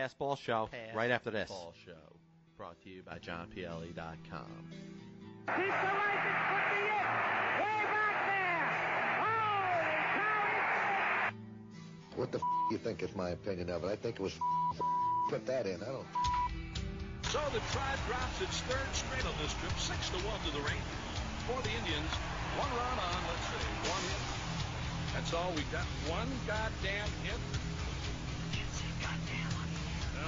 Pass Ball Show Pass right after this. Ball Show, brought to you by JohnPLE.com. Keep the license, put me in! Way back there! Holy cow! What the f- you think is my opinion of it? I think it was f- put that in. I don't. So the Tribe drops its third straight on this trip, six to one to the Rangers. For the Indians, one run on, let's see, one hit. That's all we got. One goddamn hit.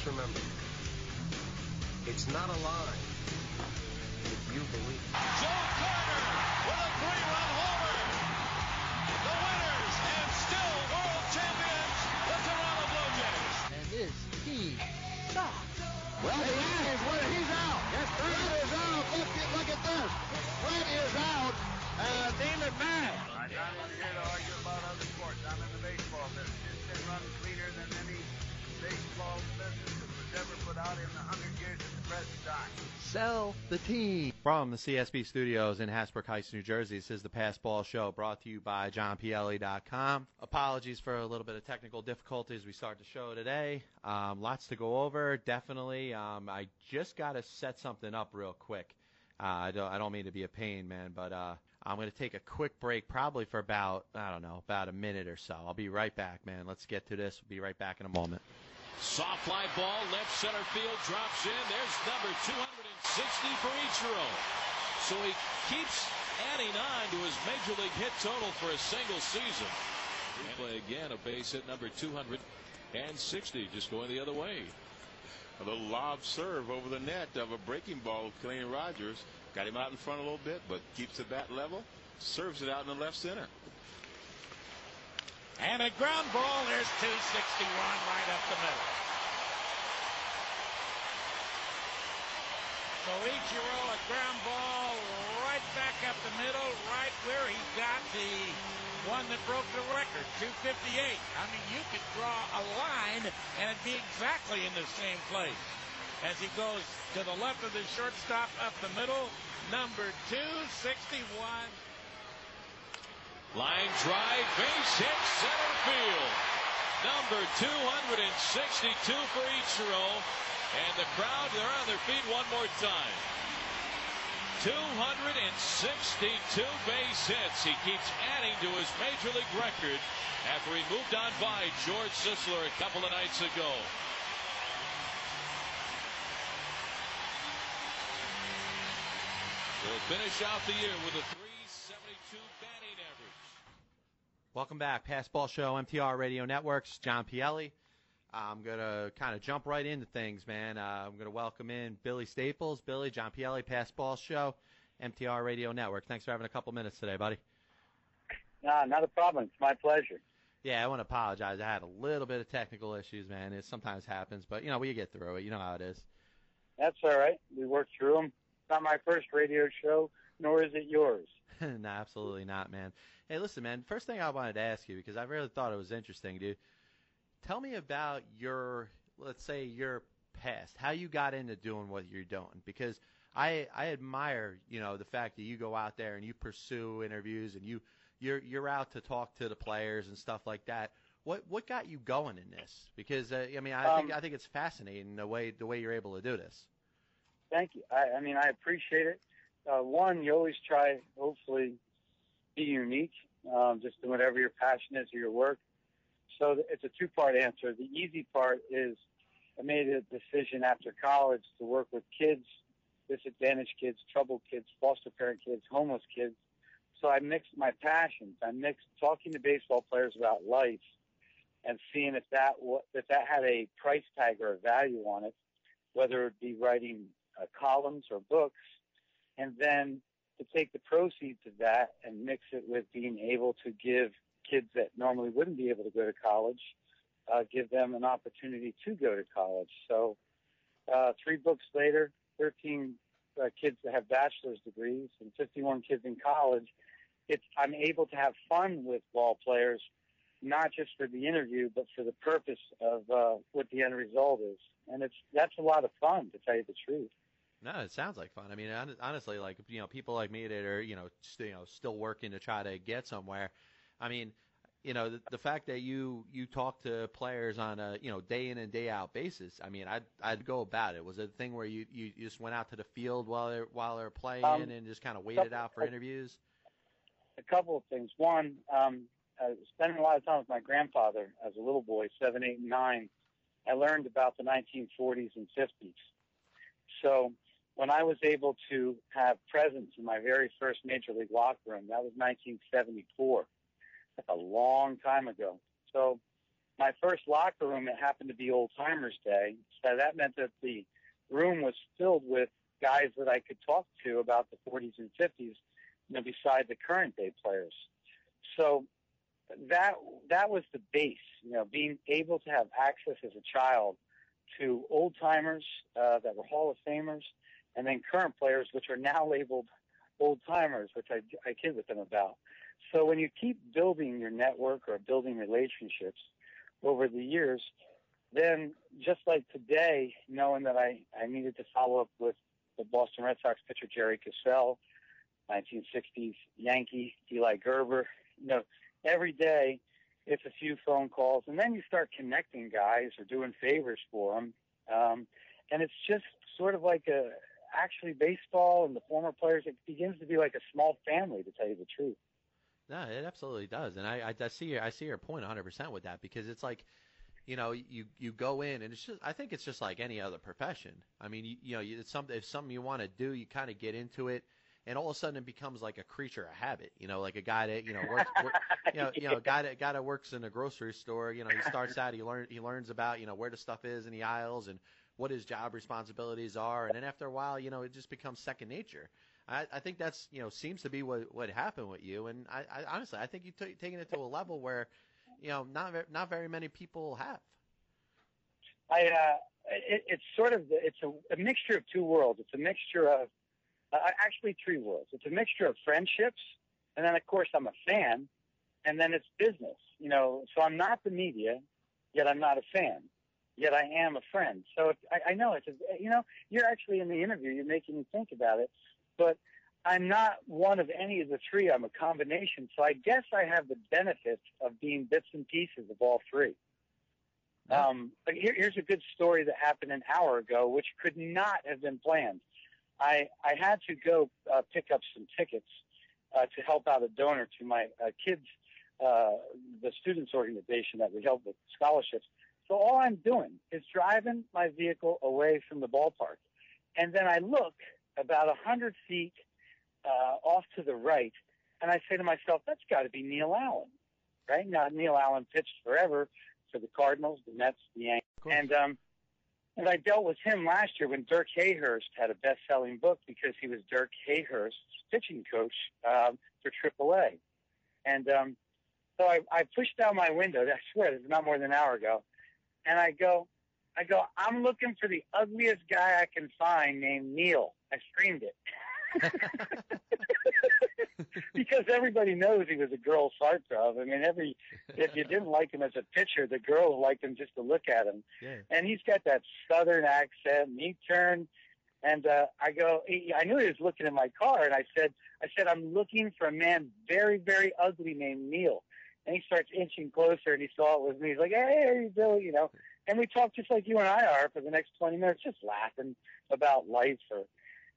just remember, it's not a lie if you believe. Joe Carter with a three-run homer. The winners and still world champions, the Toronto Blue Jays. And this he sucks. Well, he is. Well, he's out. Yes, Brady is out. Look, at- look at this. Brady is out. Uh, Damon Mack. I'm not here to argue about other sports. I'm in the baseball business. It's been run cleaner than any baseball business that was ever put out in the hundred years at the present time. Sell the team. From the CSB studios in Hasbrouck Heights, New Jersey, this is the Pass Ball Show brought to you by JohnPLE.com. Apologies for a little bit of technical difficulties. We start the show today. Um, lots to go over, definitely. Um, I just got to set something up real quick. Uh, I, don't, I don't mean to be a pain, man, but uh, I'm going to take a quick break, probably for about, I don't know, about a minute or so. I'll be right back, man. Let's get to this. We'll be right back in a moment. Soft fly ball, left center field, drops in. There's number 260 for Ichiro. So he keeps adding on to his major league hit total for a single season. Replay again, a base hit number 260, just going the other way. A little lob serve over the net of a breaking ball Kenny Rogers. Got him out in front a little bit, but keeps the bat level. Serves it out in the left center. And a ground ball. There's 261 right up the middle. So Ichiro, a ground ball right back up the middle, right where he got the one that broke the record, 258. I mean, you could draw a line and it'd be exactly in the same place. As he goes to the left of the shortstop, up the middle, number 261. Line drive, base hit, center field. Number 262 for Ichiro. And the crowd, they're on their feet one more time. 262 base hits. He keeps adding to his major league record after he moved on by George Sisler a couple of nights ago. Will finish out the year with a 372 batting average. Welcome back, Pass Ball Show, MTR Radio Networks, John Pielli. I'm gonna kind of jump right into things, man. Uh, I'm gonna welcome in Billy Staples, Billy, John Pielli, Pass Ball Show, MTR Radio Network. Thanks for having a couple minutes today, buddy. Nah, not a problem. It's my pleasure. Yeah, I want to apologize. I had a little bit of technical issues, man. It sometimes happens, but you know we get through it. You know how it is. That's all right. We worked through them. It's not my first radio show, nor is it yours. no, absolutely not, man. Hey, listen, man. First thing I wanted to ask you because I really thought it was interesting, dude. Tell me about your, let's say, your past. How you got into doing what you're doing? Because I I admire, you know, the fact that you go out there and you pursue interviews and you you're you're out to talk to the players and stuff like that. What what got you going in this? Because uh, I mean, I think Um, I think it's fascinating the way the way you're able to do this. Thank you. I, I mean, I appreciate it. Uh, one, you always try, hopefully, be unique. Um, just do whatever your passion is or your work. So it's a two-part answer. The easy part is I made a decision after college to work with kids, disadvantaged kids, troubled kids, foster parent kids, homeless kids. So I mixed my passions. I mixed talking to baseball players about life and seeing if that if that had a price tag or a value on it, whether it be writing uh, columns or books, and then to take the proceeds of that and mix it with being able to give kids that normally wouldn't be able to go to college uh, give them an opportunity to go to college. So, uh, three books later, 13 uh, kids that have bachelor's degrees and 51 kids in college. It's I'm able to have fun with ball players, not just for the interview, but for the purpose of uh, what the end result is. And it's that's a lot of fun, to tell you the truth. No, it sounds like fun. I mean, honestly, like you know, people like me that are you know, st- you know, still working to try to get somewhere. I mean, you know, the, the fact that you you talk to players on a you know day in and day out basis. I mean, I'd I'd go about it. Was it a thing where you, you, just went out to the field while they're while they're playing Um, and just kind of waited out for interviews? a couple of things. One, um, uh, spending a lot of time with my grandfather as a little boy, seven, eight, and nine, I learned about the 1940s and 50s. So when I was able to have presence in my very first major league locker room, that was 1974. That's a long time ago. So my first locker room, it happened to be Old Timers Day. So that meant that the room was filled with guys that I could talk to about the 40s and 50s, you know, beside the current day players. So that that was the base, you know, being able to have access as a child to old timers uh, that were Hall of Famers, and then current players, which are now labeled old timers, which I, I kid with them about. So when you keep building your network or building relationships over the years, then just like today, knowing that I, I needed to follow up with the Boston Red Sox pitcher Jerry Casale, 1960s Yankee Eli Grba, you know, every day it's a few phone calls, and then you start connecting guys or doing favors for them, um, and it's just sort of like a actually baseball and the former players. It begins to be like a small family, to tell you the truth. No, it absolutely does, and I, I, I see your, I see your point 100 percent with that because it's like, you know, you you go in and it's just I think it's just like any other profession. I mean, you, you know, it's something if something you want to do, you kind of get into it, and all of a sudden it becomes like a creature of habit. You know, like a guy that you know works, work, you know, you know, a guy that guy that works in a grocery store. You know, he starts out, he learns he learns about you know where the stuff is in the aisles and what his job responsibilities are, and then after a while, you know, it just becomes second nature. I, I think that's you know seems to be what what happened with you, and I, I honestly I think you t- taken it to a level where, you know, not not very many people have. I uh, it, it's sort of it's a, a mixture of two worlds. It's a mixture of uh, actually three worlds. It's a mixture of friendships, and then of course I'm a fan, and then it's business. You know, so I'm not the media, yet I'm not a fan, yet I am a friend. So I, I know it's a, you know you're actually in the interview. You're making me think about it, but I'm not one of any of the three. I'm a combination. So I guess I have the benefit of being bits and pieces of all three. Um, but here, here's a good story that happened an hour ago, which could not have been planned. I, I had to go uh, pick up some tickets uh, to help out a donor to my uh, kids, uh, the students organization that we help with scholarships. So all I'm doing is driving my vehicle away from the ballpark. And then I look about a hundred feet uh, off to the right, and I say to myself, that's got to be Neil Allen, right? Now, Neil Allen pitched forever for the Cardinals, the Mets, the Yankees. And um, and I dealt with him last year when Dirk Hayhurst had a best-selling book because he was Dirk Hayhurst's pitching coach um, for AAA. And um, so I, I pushed down my window. I swear, this is not more than an hour ago. And I go, I go, I'm looking for the ugliest guy I can find named Neil. I screamed it. because everybody knows he was a girl's heartthrob. I mean, every if you didn't like him as a pitcher, the girls liked him just to look at him. Yeah. And he's got that southern accent. And he turned, and uh, I go. He, I knew he was looking in my car, and I said, I said, I'm looking for a man very, very ugly named Neil. And he starts inching closer, and he saw it was me. He's like, Hey, how you doing? You know. And we talked just like you and I are for the next 20 minutes, just laughing about life or,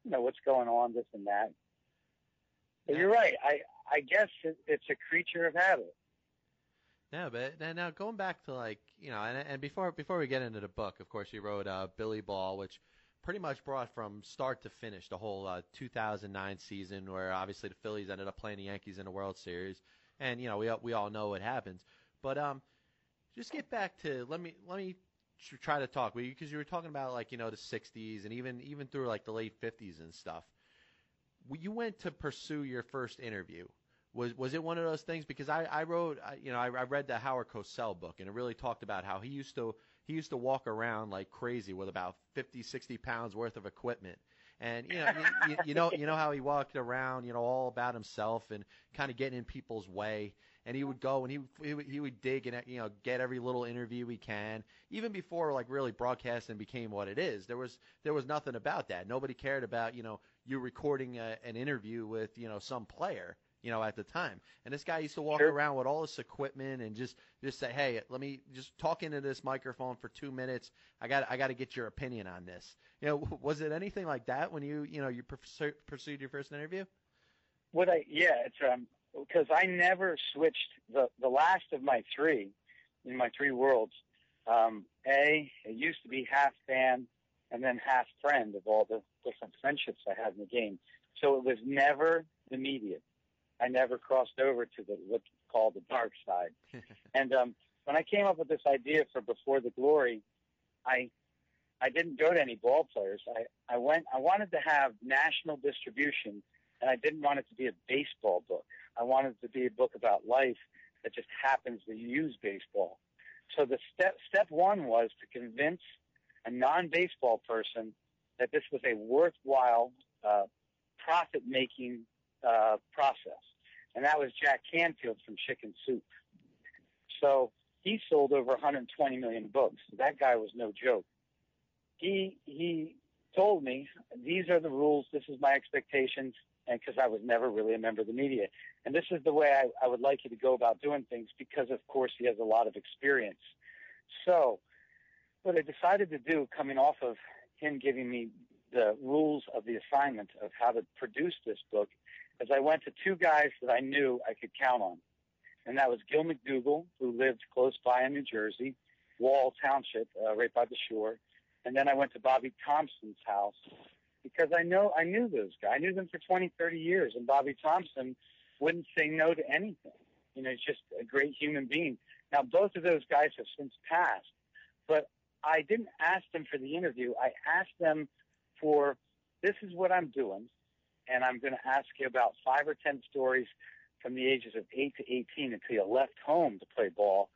you know, what's going on, this and that. But you're right. I I guess it, it's a creature of habit. No, but now- now going back to like you know, and, and before before we get into the book, of course, you wrote uh, Billy Ball, which pretty much brought from start to finish the whole uh, 2009 season, where obviously the Phillies ended up playing the Yankees in the World Series, and you know we we all know what happens. But um, just get back to let me let me try to talk because you were talking about like you know the 60s and even even through like the late 50s and stuff. You went to pursue your first interview. Was was it one of those things? Because I I wrote you know I, I read the Howard Cosell book and it really talked about how he used to he used to walk around like crazy with about 50, 60 pounds worth of equipment. And you know, you, you know, you know how he walked around, you know, all about himself and kind of getting in people's way. And he would go and he he would, he would dig and you know get every little interview he can. Even before like really broadcasting became what it is, there was there was nothing about that. Nobody cared about you know you recording a, an interview with you know some player you know, at the time. And this guy used to walk Sure. around with all this equipment and just just say, "Hey, let me just talk into this microphone for two minutes. I got I got to get your opinion on this." You know, was it anything like that when you you know you pursued your first interview? What I yeah, it's um because I never switched the the last of my three in my three worlds. Um, a it used to be half fan and then half friend of all the different friendships I had in the game. So it was never the media. I never crossed over to the what's called the dark side. and um, when I came up with this idea for Before the Glory, I I didn't go to any ball players. I, I went I wanted to have national distribution and I didn't want it to be a baseball book. I wanted it to be a book about life that just happens to use baseball. So the step step one was to convince a non baseball person that this was a worthwhile uh, profit making uh, process. And that was Jack Canfield from Chicken Soup. So he sold over 120 million books. That guy was no joke. He he told me these are the rules. This is my expectations, and because I was never really a member of the media, and this is the way I, I would like you to go about doing things. Because of course he has a lot of experience. So what I decided to do, coming off of him giving me the rules of the assignment of how to produce this book, is I went to two guys that I knew I could count on. And that was Gil McDougald, who lived close by in New Jersey, Wall Township, uh, right by the shore. And then I went to Bobby Thomson's house because I know I knew those guys. I knew them for 20, 30 years, and Bobby Thomson wouldn't say no to anything. You know, he's just a great human being. Now, both of those guys have since passed, but I didn't ask them for the interview. I asked them for this is what I'm doing, and I'm going to ask you about five or ten stories from the ages of 8 to 18 until you left home to play ball.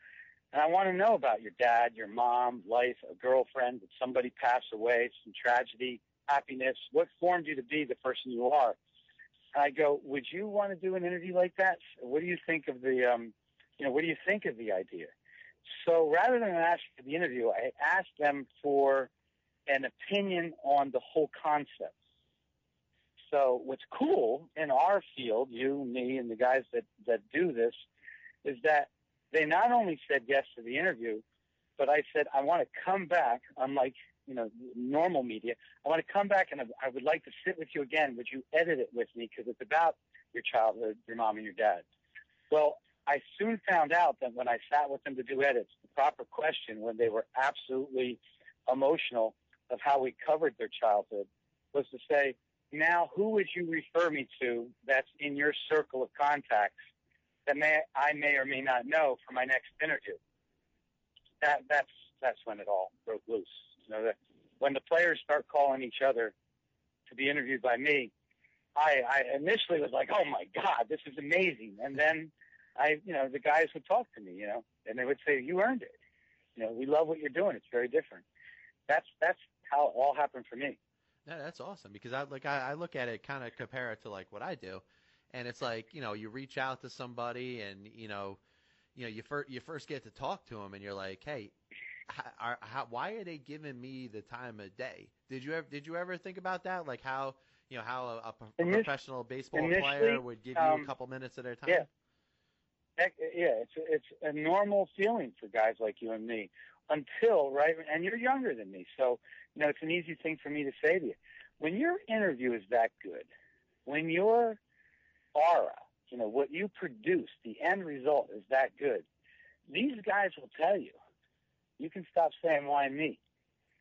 And I want to know about your dad, your mom, life, a girlfriend, did somebody pass away, some tragedy, happiness, what formed you to be the person you are. And I go, would you want to do an interview like that? What do you think of the, um, you know, what do you think of the idea? So rather than ask for the interview, I asked them for an opinion on the whole concept. So what's cool in our field, you, me, and the guys that, that do this, is that they not only said yes to the interview, but I said, I want to come back, unlike, you know, normal media. I want to come back and I, I would like to sit with you again. Would you edit it with me? Because it's about your childhood, your mom and your dad. Well, I soon found out that when I sat with them to do edits, the proper question when they were absolutely emotional of how we covered their childhood was to say, now who would you refer me to that's in your circle of contacts that may I may or may not know for my next interview? That that's that's when it all broke loose. You know that when the players start calling each other to be interviewed by me, I, I initially was like, oh my god, this is amazing, and then I you know the guys would talk to me, you know, and they would say you earned it. You know, we love what you're doing. It's very different. That's that's how it all happened for me. Yeah, that's awesome because I like I, I look at it kind of compare it to like what I do, and it's like you know you reach out to somebody and you know you know you first you first get to talk to them and you're like hey how, are, how, why are they giving me the time of day? Did you ever did you ever think about that? Like how you know how a, a, a professional baseball player would give you um, a couple minutes of their time? Yeah. Yeah, it's it's a normal feeling for guys like you and me until right, and you're younger than me, so you know it's an easy thing for me to say to you. When your interview is that good, when your aura, you know what you produce, the end result is that good, these guys will tell you. You can stop saying why me,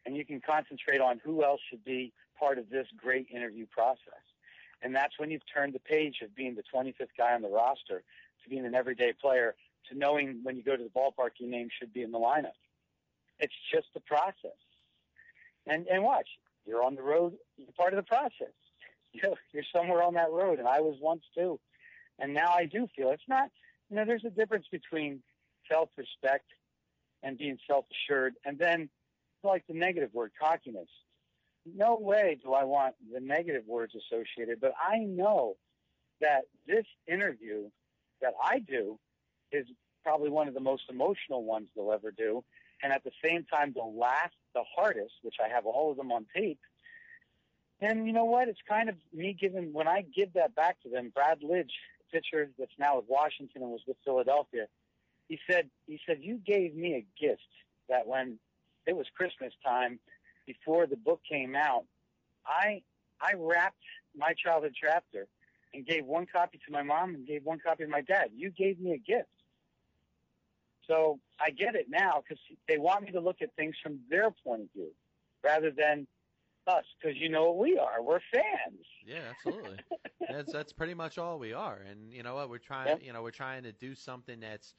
and you can concentrate on who else should be part of this great interview process. And that's when you've turned the page of being the 25th guy on the roster to being an everyday player to knowing when you go to the ballpark your name should be in the lineup. It's just a process. And and watch, you're on the road, you're part of the process. You're somewhere on that road, and I was once too. And now I do feel it's not, you know, there's a difference between self-respect and being self-assured and then like the negative word, cockiness. No way do I want the negative words associated, but I know that this interview that I do is probably one of the most emotional ones they'll ever do. And at the same time, the last, the hardest, which I have all of them on tape. And you know what? It's kind of me giving, when I give that back to them, Brad Lidge, pitcher that's now with Washington and was with Philadelphia, he said, he said, you gave me a gift that when it was Christmas time before the book came out, I, I wrapped my childhood chapter and gave one copy to my mom and gave one copy to my dad. You gave me a gift. So I get it now because they want me to look at things from their point of view rather than us because you know what we are. We're fans. Yeah, absolutely. that's that's pretty much all we are. And you know what? We're trying. Yep. You know, we're trying to do something that's,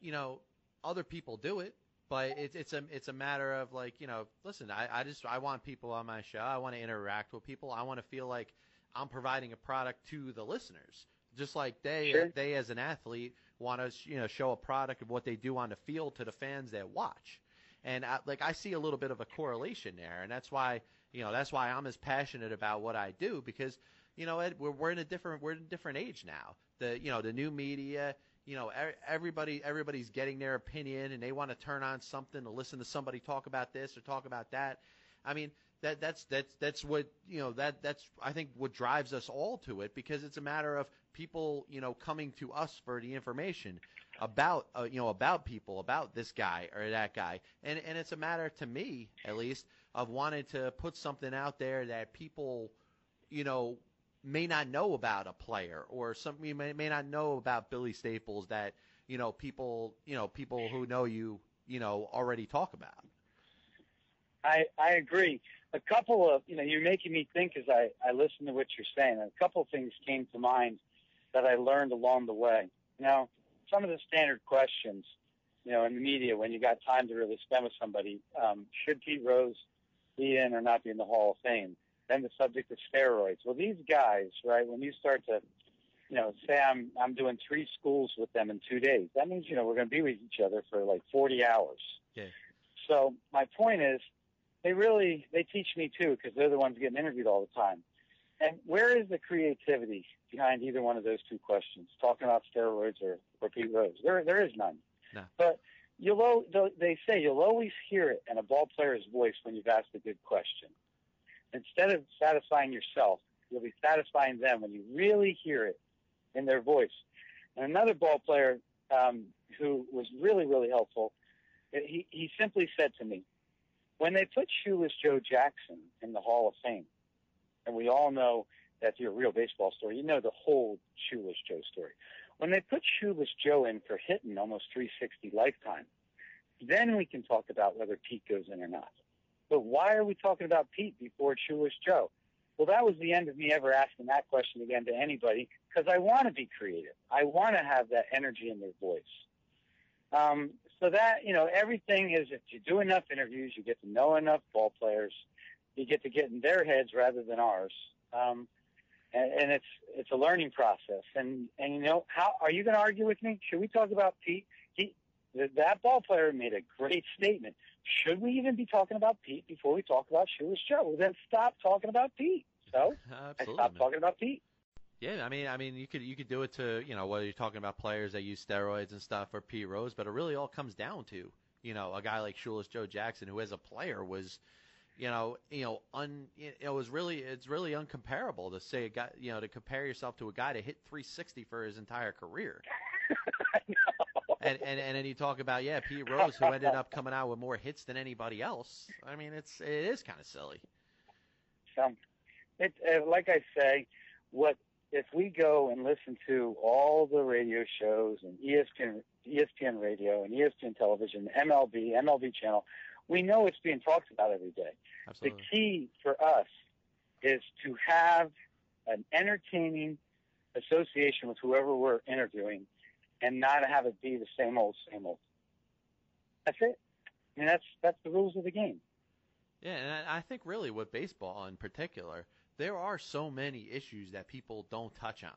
you know, other people do it, but it's it's a it's a matter of like you know, listen. I I just I want people on my show. I want to interact with people. I want to feel like I'm providing a product to the listeners, just like they Sure. they as an athlete want to you know show a product of what they do on the field to the fans that watch. And I, like I see a little bit of a correlation there, and that's why you know that's why I'm as passionate about what I do because you know Ed, we're we're in a different we're in a different age now. The you know the new media, you know everybody everybody's getting their opinion and they want to turn on something to listen to somebody talk about this or talk about that. I mean that that's that's that's what you know that that's I think what drives us all to it because it's a matter of people you know coming to us for the information about uh, you know about people about this guy or that guy and and it's a matter to me at least of wanting to put something out there that people you know may not know about a player or something you may, may not know about Billy Staples that you know people you know people who know you you know already talk about I, I agree. A couple of, you know, you're making me think as I, I listen to what you're saying. A couple of things came to mind that I learned along the way. Now, some of the standard questions, you know, in the media when you got time to really spend with somebody, um, should Pete Rose be in or not be in the Hall of Fame? Then the subject of steroids. Well, these guys, right, when you start to, you know, say I'm, I'm doing three schools with them in two days, that means, you know, we're going to be with each other for like 40 hours. Yeah. So my point is, they really they teach me too because they're the ones getting interviewed all the time. And where is the creativity behind either one of those two questions? Talking about steroids or, or Pete Rose, there there is none. No. But you'll al- they'll- they say you'll always hear it in a ball player's voice when you've asked a good question. Instead of satisfying yourself, you'll be satisfying them when you really hear it in their voice. And another ball player um, who was really really helpful, he he simply said to me, when they put Shoeless Joe Jackson in the Hall of Fame, and we all know that's your real baseball story, you know the whole Shoeless Joe story. When they put Shoeless Joe in for hitting almost 360 lifetime, then we can talk about whether Pete goes in or not. But why are we talking about Pete before Shoeless Joe? Well, that was the end of me ever asking that question again to anybody because I want to be creative. I want to have that energy in their voice. Um, so that you know, everything is if you do enough interviews, you get to know enough ball players, you get to get in their heads rather than ours. Um, and, and it's it's a learning process. And and you know, how are you going to argue with me? Should we talk about Pete? He th- that ball player made a great statement. Should we even be talking about Pete before we talk about Shoeless Joe? Well, then stop talking about Pete. So I stopped man. talking about Pete. Yeah, I mean, I mean, you could you could do it to you know whether you're talking about players that use steroids and stuff or Pete Rose, but it really all comes down to you know a guy like Shoeless Joe Jackson, who as a player was, you know, you know, un, it was really it's really uncomparable to say a guy, you know, to compare yourself to a guy that hit 360 for his entire career. And, and and then you talk about yeah Pete Rose who ended up coming out with more hits than anybody else. I mean it's it is kind of silly. So, it uh, like I say, what if we go and listen to all the radio shows and ESPN, ESPN radio and ESPN television, MLB, MLB channel, we know it's being talked about every day. Absolutely. The key for us is to have an entertaining association with whoever we're interviewing and not have it be the same old, same old. That's it. I mean, that's, that's the rules of the game. Yeah, and I I think really with baseball in particular, there are so many issues that people don't touch on,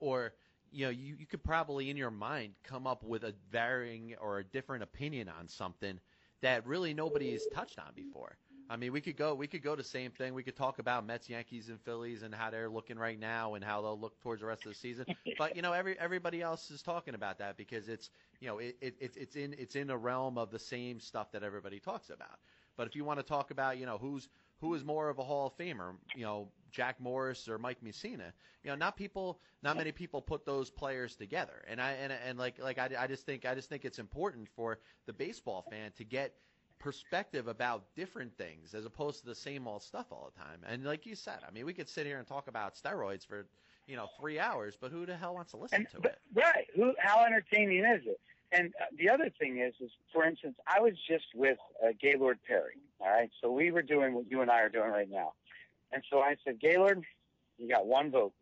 or you know, you, you could probably in your mind come up with a varying or a different opinion on something that really nobody has touched on before. I mean, we could go we could go the same thing. We could talk about Mets, Yankees, and Phillies and how they're looking right now and how they'll look towards the rest of the season. but you know, every everybody else is talking about that because it's you know it, it it's in it's in a realm of the same stuff that everybody talks about. But if you want to talk about you know who's who is more of a Hall of Famer, you know, Jack Morris or Mike Mussina. You know, not people, not many people put those players together. And I and and like like I, I just think I just think it's important for the baseball fan to get perspective about different things as opposed to the same old stuff all the time. And like you said, I mean, we could sit here and talk about steroids for you know three hours, but who the hell wants to listen and, to but, it? Right? Who? How entertaining is it? And uh, the other thing is, is for instance, I was just with uh, Gaylord Perry. All right, so we were doing what you and I are doing right now, and so I said, Gaylord, you got one vote.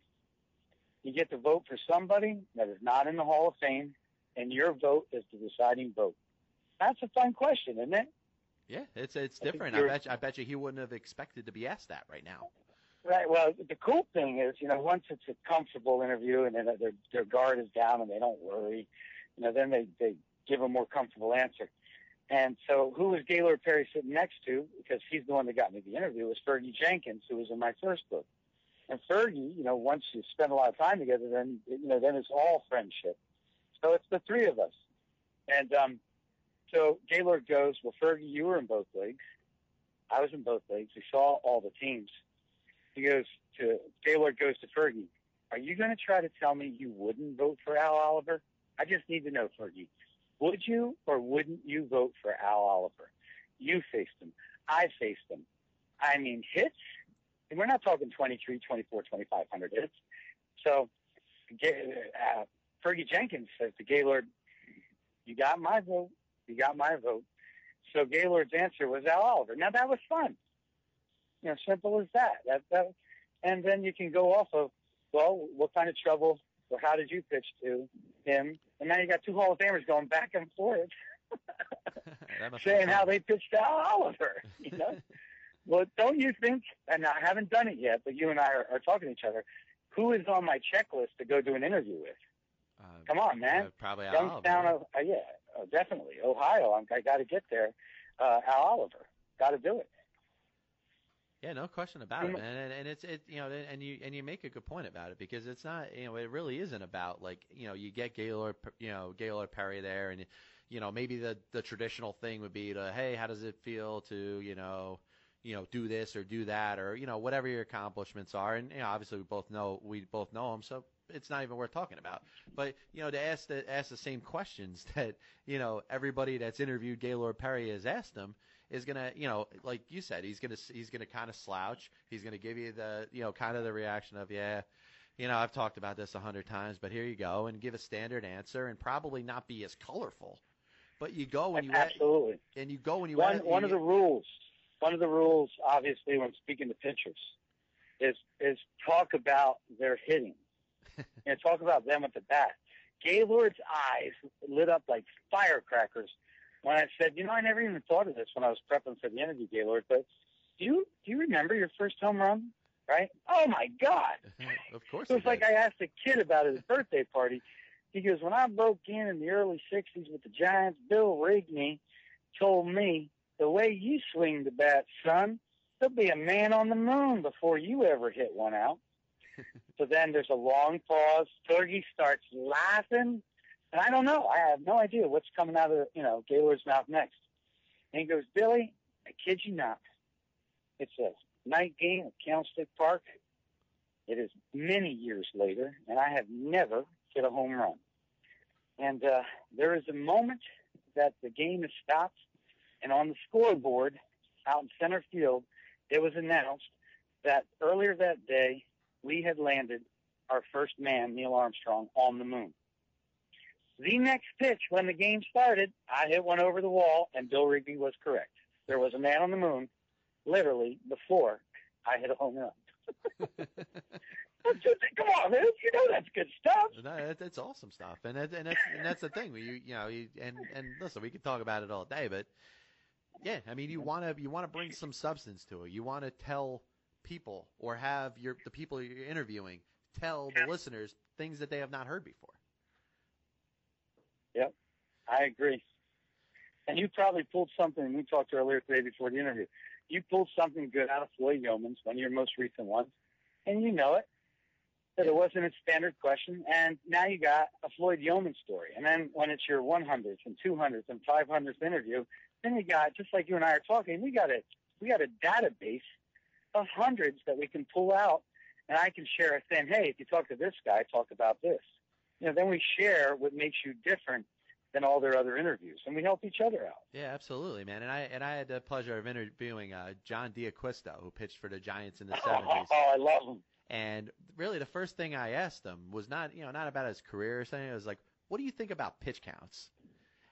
You get to vote for somebody that is not in the Hall of Fame, and your vote is the deciding vote. That's a fun question, isn't it? Yeah, it's it's I different. I bet you, I bet you he wouldn't have expected to be asked that right now. Right. Well, the cool thing is, you know, once it's a comfortable interview and then their their guard is down and they don't worry, you know, then they they give a more comfortable answer. And so, who was Gaylord Perry sitting next to? Because he's the one that got me the interview. Was Fergie Jenkins, who was in my first book. And Fergie, you know, once you spend a lot of time together, then you know, then it's all friendship. So it's the three of us. And um, so Gaylord goes, well, Fergie, you were in both leagues. I was in both leagues. We saw all the teams. He goes to Gaylord goes to Fergie. Are you going to try to tell me you wouldn't vote for Al Oliver? I just need to know, Fergie. Would you or wouldn't you vote for Al Oliver? You faced him. I faced him. I mean, hits. And we're not talking 23, 24, 2,500 hits. So, uh, Fergie Jenkins says to Gaylord, "You got my vote. You got my vote." So Gaylord's answer was Al Oliver. Now that was fun. You know, simple as that. That that, and then you can go off of, well, what kind of trouble or how did you pitch to him? And now you got two Hall of Famers going back and forth saying how they pitched Al Oliver. You know, well, don't you think? And I haven't done it yet, but you and I are, are talking to each other. Who is on my checklist to go do an interview with? Uh, Come on, man. uh, probably Youngstown, Oliver. uh, yeah, uh, definitely. Ohio, I'm, I got to get there. Uh, Al Oliver, got to do it. Yeah, no question about it, Mm. man. And, and it's it, you know, and you and you make a good point about it because it's not, you know, it really isn't about like, you know, you get Gaylord, you know, Gaylord Perry there, and you know, maybe the the traditional thing would be to, hey, how does it feel to, you know, you know, do this or do that or you know, whatever your accomplishments are, and you know, obviously we both know we both know them, so it's not even worth talking about. But you know, to ask the ask the same questions that you know everybody that's interviewed Gaylord Perry has asked him is gonna, you know, like you said, he's gonna he's gonna kind of slouch. He's gonna give you the, you know, kind of the reaction of, yeah, you know, I've talked about this a hundred times, but here you go, and give a standard answer, and probably not be as colorful. But you go when you Absolutely. and you go when you One add- one you- of the rules, one of the rules, obviously, when speaking to pitchers, is is talk about their hitting, and talk about them at the bat. Gaylord's eyes lit up like firecrackers when I said, you know, I never even thought of this when I was prepping for the interview, Gaylord. But do you do you remember your first home run? Right? Oh my God! of course, It was like. I asked a kid about his birthday party. He goes, when I broke in in the early '60s with the Giants, Bill Rigney told me the way you swing the bat, son, there'll be a man on the moon before you ever hit one out. so then there's a long pause. Fergie starts laughing, and I don't know. I have no idea what's coming out of you know Gaylord's mouth next. And he goes, Billy, I kid you not. It's a night game at Candlestick Park. It is many years later, and I have never hit a home run. And uh, there is a moment that the game is stopped, and on the scoreboard out in center field, it was announced that earlier that day we had landed our first man, Neil Armstrong, on the moon. The next pitch, when the game started, I hit one over the wall, and Bill Rigney was correct. There was a man on the moon, literally before I hit a home run. Come on, man! You know that's good stuff. No, that, that's awesome stuff, and that, and that's and that's the thing. You you know, you, and and listen, we could talk about it all day, but yeah, I mean, you want to you want to bring some substance to it. You want to tell people or have your the people you're interviewing tell the listeners things that they have not heard before. Yep, I agree. And you probably pulled something. We talked earlier today before the interview. You pulled something good out of Floyd Youmans, one of your most recent ones, and you know it. That it wasn't a standard question, and now you got a Floyd Youman story. And then when it's your 100th and 200th and 500th interview, then you got just like you and I are talking. We got a we got a database of hundreds that we can pull out, and I can share a thing. Hey, if you talk to this guy, talk about this. You know, then we share what makes you different than all their other interviews, and we help each other out. Yeah, absolutely, man. And I and I had the pleasure of interviewing uh, John D'Acquisto, who pitched for the Giants in the seventies. Oh, I love him. And really, the first thing I asked him was not, you know, not about his career or something. It was like, what do you think about pitch counts?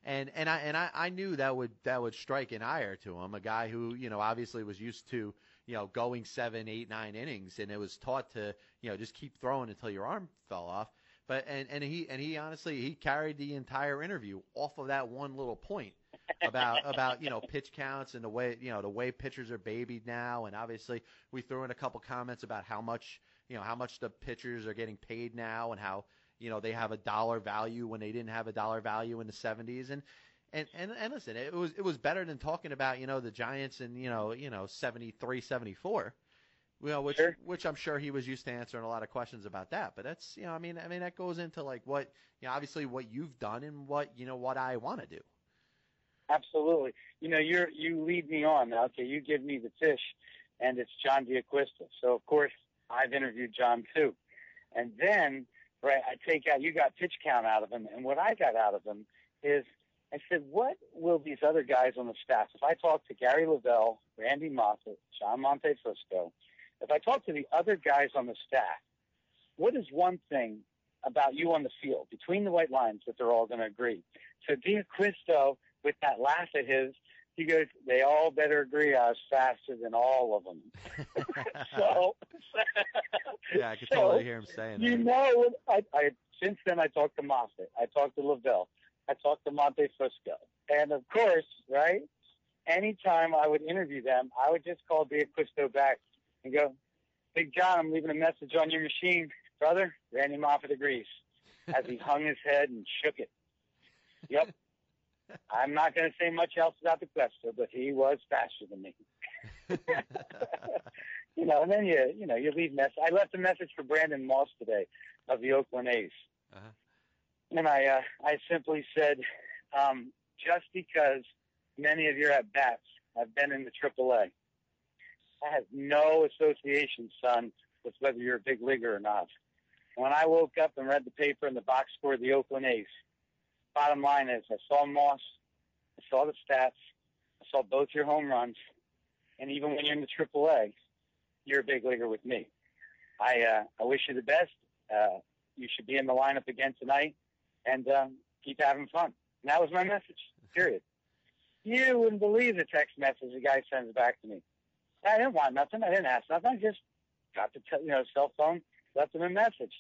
And and I and I, I knew that would that would strike an ire to him, a guy who you know obviously was used to you know going seven, eight, nine innings, and it was taught to you know just keep throwing until your arm fell off. But and and he and he honestly he carried the entire interview off of that one little point about about you know pitch counts and the way you know the way pitchers are babied now, and obviously we threw in a couple comments about how much you know how much the pitchers are getting paid now and how you know they have a dollar value when they didn't have a dollar value in the 70s and and and, and listen it was it was better than talking about you know the Giants in you know you know 73 74 know, which Sure. which I'm sure he was used to answering a lot of questions about that. But that's you know, I mean, I mean that goes into like what you know, obviously what you've done and what you know what I want to do. Absolutely. You know, you're you lead me on now. Okay, you give me the fish, and it's John D'Acquisto. So of course I've interviewed John too, and then right, I take out you got pitch count out of him, and what I got out of him is I said, what will these other guys on the staff? If I talk to Gary Lavelle, Randy Moffitt, John Montefusco, if I talk to the other guys on the staff, what is one thing about you on the field between the white lines that they're all going to agree? So D'Acquisto, with that laugh of his, he goes, they all better agree I was faster than all of them. so, Yeah, I can so, totally hear him saying You that. know, I, I since then I talked to Moffitt, I talked to Lavelle, I talked to Montefusco, and of course, right? Anytime I would interview them, I would just call D'Acquisto back and go, Big John, I'm leaving a message on your machine, brother. Randy Moffitt agrees, as he hung his head and shook it. Yep. I'm not going to say much else about D'Acquisto, but he was faster than me. you know, and then you, you know, you leave mess. I left a message for Brandon Moss today of the Oakland A's, Uh-huh. and I, uh, I simply said, um, just because many of your at bats have been in the AAA, that has no association, son, with whether you're a big leaguer or not. When I woke up and read the paper and the box score of the Oakland A's, bottom line is I saw Moss, I saw the stats, I saw both your home runs, and even when you're in the AAA, you're a big leaguer with me. I uh, I wish you the best. Uh, you should be in the lineup again tonight, and um, keep having fun. And that was my message. Period. You wouldn't believe the text message the guy sends back to me. I didn't want nothing. I didn't ask nothing. I just got the you know cell phone, left them a message.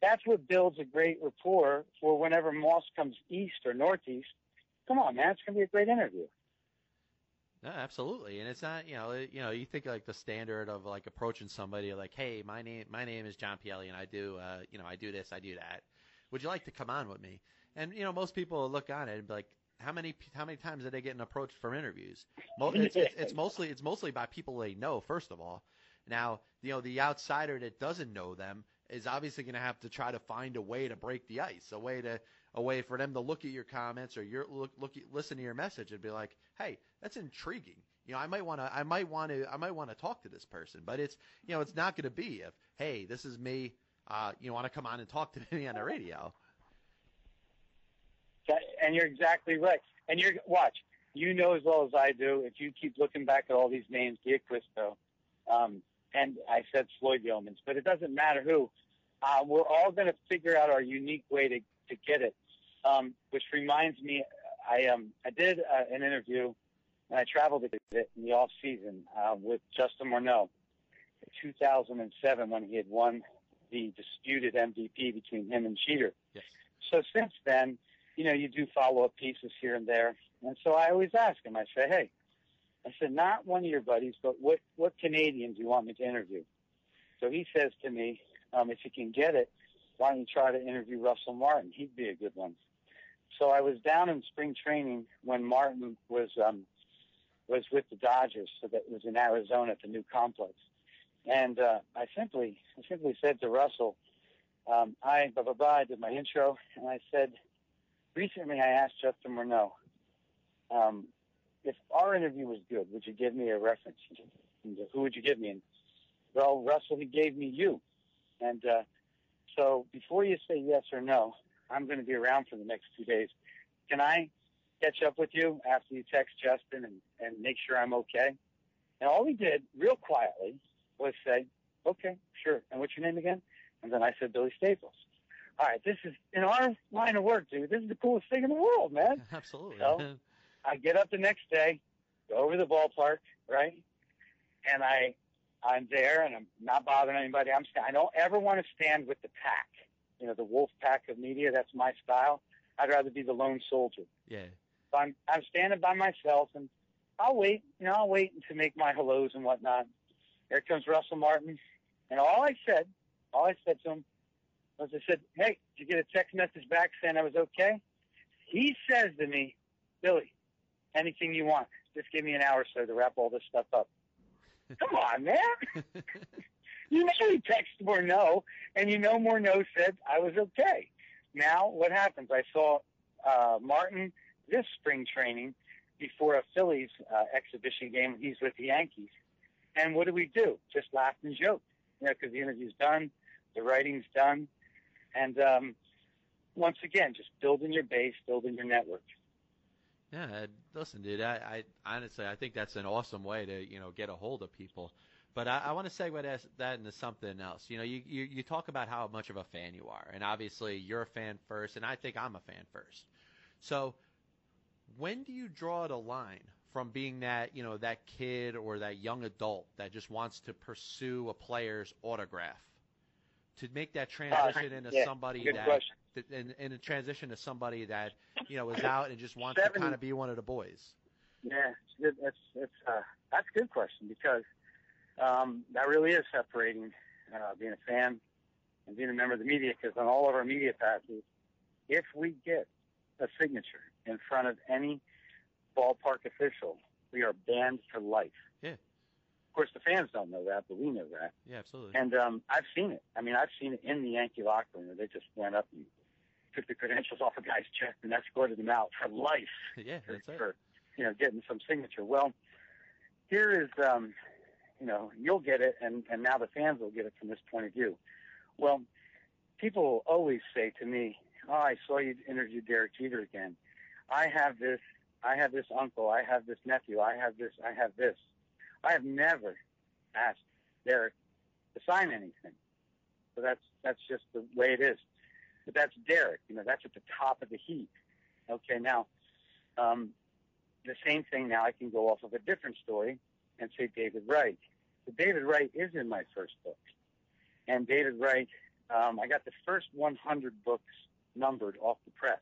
That's what builds a great rapport for whenever Moss comes east or northeast. Come on, man, it's gonna be a great interview. No, absolutely, and it's not you know you know you think like the standard of like approaching somebody like hey my name my name is John Pielli and I do uh, you know I do this I do that. Would you like to come on with me? And you know most people look on it and be like how many how many times are they getting approached for interviews? It's, it's, it's mostly it's mostly by people they know first of all. Now you know the outsider that doesn't know them is obviously going to have to try to find a way to break the ice, a way to a way for them to look at your comments or your look look listen to your message and be like, "Hey, that's intriguing." You know, I might want to I might want to I might want to talk to this person, but it's you know, it's not going to be if, "Hey, this is me, uh, you want to come on and talk to me on the radio." That- And you're exactly right. And you're watch. You know as well as I do. If you keep looking back at all these names, D'Acquisto, um, and I said Floyd Youmans, but it doesn't matter who. Uh, we're all going to figure out our unique way to to get it. Um, which reminds me, I um I did uh, an interview and I traveled a bit in the off season uh, with Justin Morneau in 2007 when he had won the disputed MVP between him and Jeter. Yes. So since then, you know, you do follow up pieces here and there. And so I always ask him, I say, hey, I said, not one of your buddies, but what, what Canadian do you want me to interview? So he says to me, um, if you can get it, why don't you try to interview Russell Martin? He'd be a good one. So I was down in spring training when Martin was um, was with the Dodgers, so that was in Arizona at the new complex. And uh, I simply I simply said to Russell, um, I blah blah blah. I did my intro, and I said, recently I asked Justin Morneau, um, if our interview was good, would you give me a reference? Who would you give me? And well, Russell, he gave me you. And uh, so before you say yes or no, I'm going to be around for the next two days. Can I catch up with you after you text Justin and, and make sure I'm okay? And all he did, real quietly, was say, okay, sure. And what's your name again? And then I said, Billy Staples. All right, this is in our line of work, dude. This is the coolest thing in the world, man. Absolutely. So I get up the next day, go over to the ballpark, right? And I, I'm there, and I'm not bothering anybody. I'm, I don't ever want to stand with the pack. You know, the wolf pack of media. That's my style. I'd rather be the lone soldier. Yeah. So I'm, I'm standing by myself, and I'll wait. You know, I'll wait to make my hellos and whatnot. There comes Russell Martin, and all I said, all I said to him was, I said, "Hey, did you get a text message back saying I was okay?" He says to me, "Billy, anything you want. Just give me an hour or so to wrap all this stuff up." Come on, man. you know he texted Morneau, and you know Morneau said I was okay. Now, what happens? I saw uh, Martin this spring training before a Phillies uh, exhibition game. He's with the Yankees. And what do we do? Just laugh and joke, you know, because the interview's done, the writing's done, and um, once again, just building your base, building your network. Yeah, listen, dude. I, I honestly, I think that's an awesome way to you know get a hold of people. But I, I want to segue that, into something else. You know, you, you you talk about how much of a fan you are, and obviously you're a fan first, and I think I'm a fan first. So, when do you draw the line from being that you know that kid or that young adult that just wants to pursue a player's autograph to make that transition into yeah, somebody that, question. that and, and a transition to somebody that you know is out and just wants Seven- to kind of be one of the boys. Yeah. That's that's uh, that's a good question because um, that really is separating uh, being a fan and being a member of the media. Because on all of our media passes, if we get a signature in front of any ballpark official, we are banned for life. Of course, the fans don't know that, but we know that. Yeah, absolutely. And um, I've seen it. I mean, I've seen it in the Yankee locker room where they just went up and took the credentials off a guy's chest and escorted him out for life yeah, for, that's it. for you know getting some signature. Well, here is um, you know you'll get it, and and now the fans will get it from this point of view. Well, people always say to me, "Oh, I saw you interview Derek Jeter again. I have this. I have this uncle. I have this nephew. I have this. I have this. I have never asked Derek to sign anything. So that's that's just the way it is. But that's Derek. You know, that's at the top of the heap. Okay, now um, the same thing. Now I can go off of a different story and say David Wright. So David Wright is in my first book, and David Wright. Um, I got the first 100 books numbered off the press,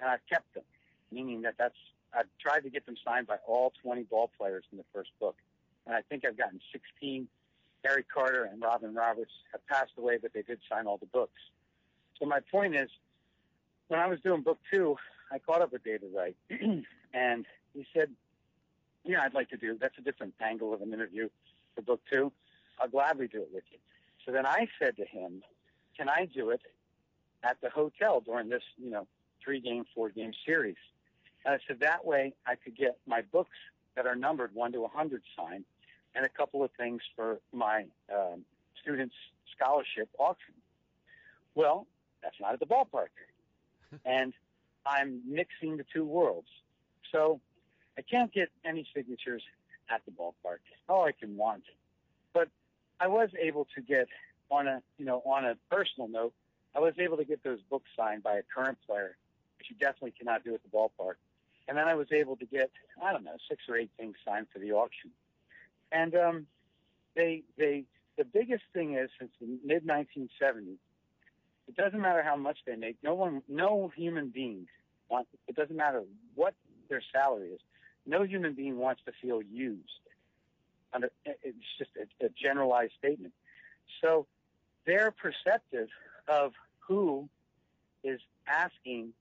and I've kept them, meaning that that's I've tried to get them signed by all 20 ball players in the first book, and I think I've gotten 16. Gary Carter and Robin Roberts have passed away, but they did sign all the books. So my point is, when I was doing book two, I caught up with David Wright, and he said, "Yeah, I'd like to do. That's a different angle of an interview for book two. I'll gladly do it with you." So then I said to him, "Can I do it at the hotel during this, you know, three-game, four-game series?" And I said that way I could get my books that are numbered one to a hundred signed, and a couple of things for my um, students' scholarship auction. Well, that's not at the ballpark, and I'm mixing the two worlds. So I can't get any signatures at the ballpark. All I can want, but I was able to get on a you know on a personal note. I was able to get those books signed by a current player, which you definitely cannot do at the ballpark. And then I was able to get I don't know six or eight things signed for the auction. And um, they they the biggest thing is since the mid 1970s, it doesn't matter how much they make. No one, no human being wants. It doesn't matter what their salary is. No human being wants to feel used. Under, it's just a, a generalized statement. So they're perceptive of who is asking.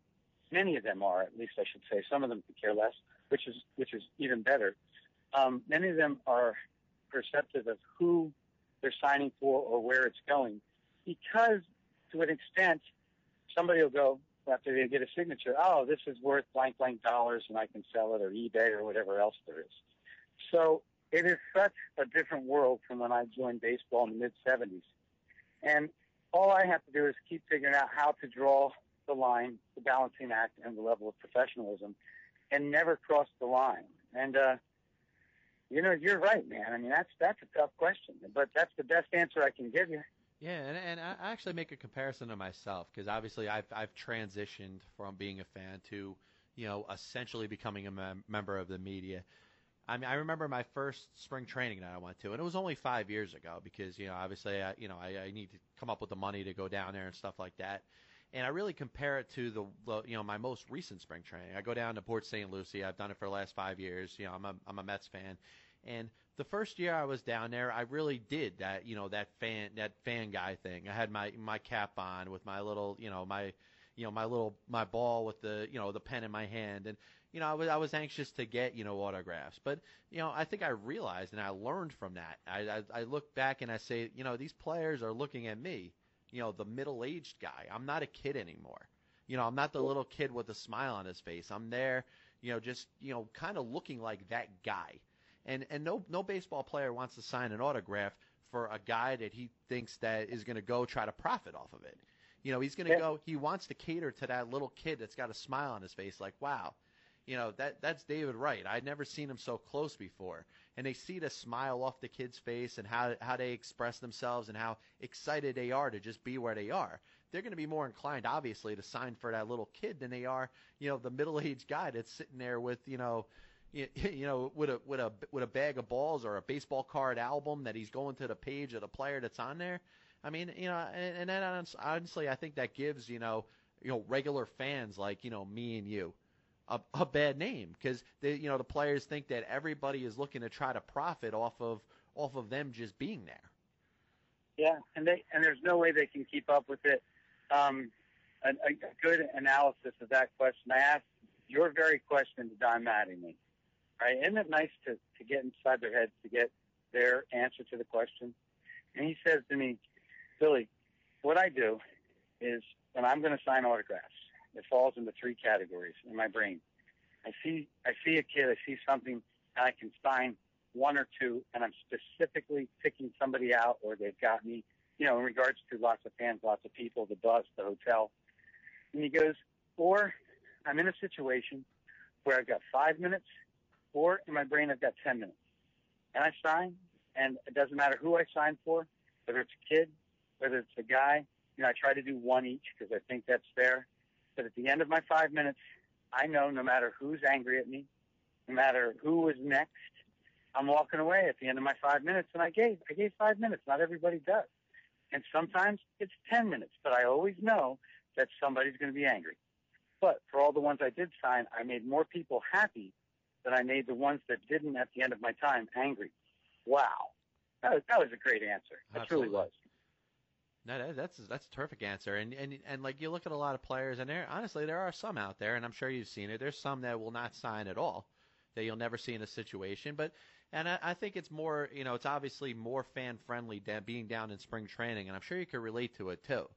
Many of them are, at least I should say. Some of them care less, which is which is even better. Um, many of them are perceptive of who they're signing for or where it's going, because to an extent, somebody will go after they get a signature. Oh, this is worth blank blank dollars, and I can sell it or eBay or whatever else there is. So it is such a different world from when I joined baseball in the mid 70s. And all I have to do is keep figuring out how to draw the line, the balancing act, and the level of professionalism, and never cross the line. And uh, you know, you're right, man. I mean, that's that's a tough question, but that's the best answer I can give you. Yeah, and, and I actually make a comparison to myself because obviously I've I've transitioned from being a fan to you know essentially becoming a mem- member of the media. I mean, I remember my first spring training that I went to, and it was only five years ago because you know obviously I, you know I, I need to come up with the money to go down there and stuff like that. And I really compare it to the, the you know my most recent spring training. I go down to Port St. Lucie. I've done it for the last five years. You know I'm a I'm a Mets fan, and the first year I was down there, I really did that you know that fan that fan guy thing. I had my my cap on with my little you know my you know my little my ball with the you know the pen in my hand and you know, I was I was anxious to get you know autographs, but you know, I think I realized and I learned from that. I I, I look back and I say, you know, these players are looking at me, you know, the middle-aged guy. I'm not a kid anymore. You know, I'm not the little kid with a smile on his face. I'm there, you know, just you know, kind of looking like that guy. And and no no baseball player wants to sign an autograph for a guy that he thinks that is going to go try to profit off of it. You know, he's going to yeah. go. He wants to cater to that little kid that's got a smile on his face, like, wow, you know that that's David Wright. I'd never seen him so close before, and they see the smile off the kid's face and how how they express themselves and how excited they are to just be where they are. They're going to be more inclined, obviously, to sign for that little kid than they are, you know, the middle-aged guy that's sitting there with, you know, you, know, with a with a with a bag of balls or a baseball card album that he's going to the page of the player that's on there. I mean, you know, and, and then honestly, I think that gives you know, you know, regular fans like you know me and you a, a bad name because you know the players think that everybody is looking to try to profit off of off of them just being there. Yeah, and they and there's no way they can keep up with it. Um, a, a good analysis of that question. I asked your very question to Don Mattingly. Right? Isn't it nice to, to get inside their heads to get their answer to the question? And he says to me, Billy, what I do is when I'm going to sign autographs, it falls into three categories in my brain. I see I see a kid, I see something, and I can sign one or two, and I'm specifically picking somebody out, or they've got me, you know, in regards to lots of fans, lots of people, the bus, the hotel. And he goes, or I'm in a situation where I've got five minutes, or in my brain I've got ten minutes, and I sign, and it doesn't matter who I sign for, whether it's a kid, whether it's a guy. You know, I try to do one each because I think that's fair. But at the end of my five minutes, I know no matter who's angry at me, no matter who is next, I'm walking away at the end of my five minutes. And I gave, I gave five minutes. Not everybody does. And sometimes it's 10 minutes, but I always know that somebody's going to be angry. But for all the ones I did sign, I made more people happy than I made the ones that didn't at the end of my time angry. Wow. That was, that was a great answer. That truly was. No, that's that's a terrific answer, and and and like you look at a lot of players, and there honestly there are some out there, and I'm sure you've seen it. There's some that will not sign at all, that you'll never see in a situation. But and I, I think it's more, you know, it's obviously more fan friendly than being down in spring training, and I'm sure you can relate to it too.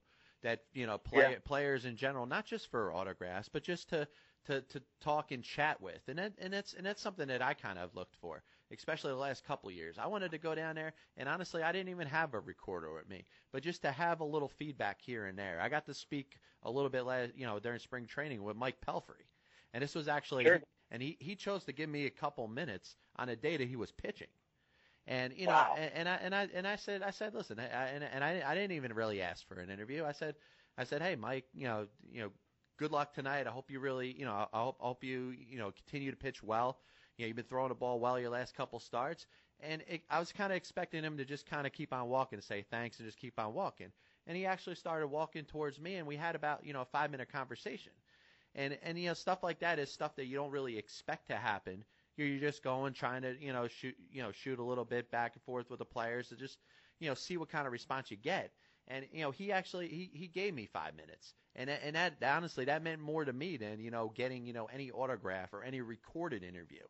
That you know, play, yeah. players in general, not just for autographs, but just to to to talk and chat with, and that, and that's and that's something that I kind of looked for especially the last couple of years. I wanted to go down there, and honestly, I didn't even have a recorder with me, but just to have a little feedback here and there. I got to speak a little bit, last, you know, during spring training with Mike Pelfrey, and this was actually, sure. and he he chose to give me a couple minutes on a day that he was pitching. And you know, wow. and, and I and I and I said I said listen, I, and and I I didn't even really ask for an interview. I said I said, hey Mike, you know you know, good luck tonight. I hope you really you know I hope I hope you you know continue to pitch well. You know, you've been throwing the ball well your last couple starts, and it, I was kind of expecting him to just kind of keep on walking, say thanks, and just keep on walking. And he actually started walking towards me, and we had about you know a five minute conversation. And and you know stuff like that is stuff that you don't really expect to happen. You're, you're just going trying to you know shoot you know shoot a little bit back and forth with the players to just you know see what kind of response you get. And you know, he actually he he gave me five minutes, and and that honestly that meant more to me than you know getting you know any autograph or any recorded interview,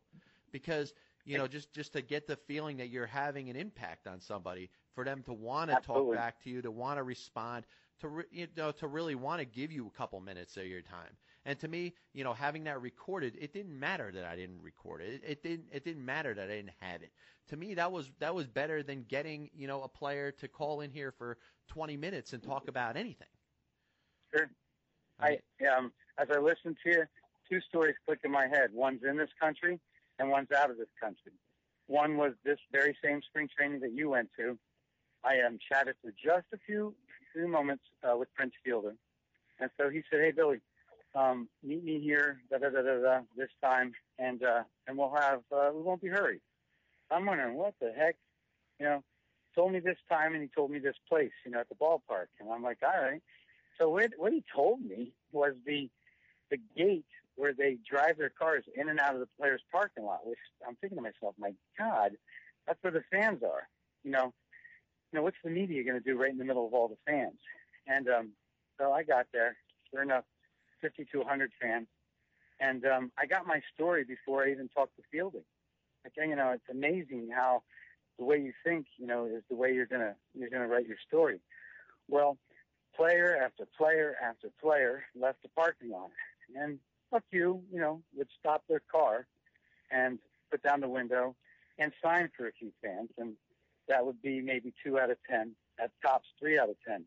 because you know just just to get the feeling that you're having an impact on somebody, for them to want to talk back to you, to want to respond, to re, you know to really want to give you a couple minutes of your time. And to me, you know, having that recorded, it didn't matter that I didn't record it. It, it didn't. It didn't matter that I didn't have it. To me, that was that was better than getting you know a player to call in here for 20 minutes and talk about anything. Sure. I um, as I listened to you, two stories click in my head. One's in this country, and one's out of this country. One was this very same spring training that you went to. I um, chatted for just a few few moments uh, with Prince Fielder, and so he said, "Hey, Billy, um, meet me here da, da, da, da, da, this time, and uh, and we'll have uh, we won't be hurried. I'm wondering what the heck, you know. Told me this time, and he told me this place, you know, at the ballpark, and I'm like, all right. So what what he told me was the the gate where they drive their cars in and out of the players' parking lot. Which I'm thinking to myself, my God, that's where the fans are. You know, you know, what's the media going to do right in the middle of all the fans? And um, so I got there. Sure enough, 50 to 100 fans. And um, I got my story before I even talked to Fielder. Like, you know, it's amazing how the way you think, you know, is the way you're gonna you're gonna write your story. Well, player after player after player left the parking lot, and a few, you know, would stop their car and put down the window and sign for a few fans, and that would be maybe two out of ten, at tops three out of ten.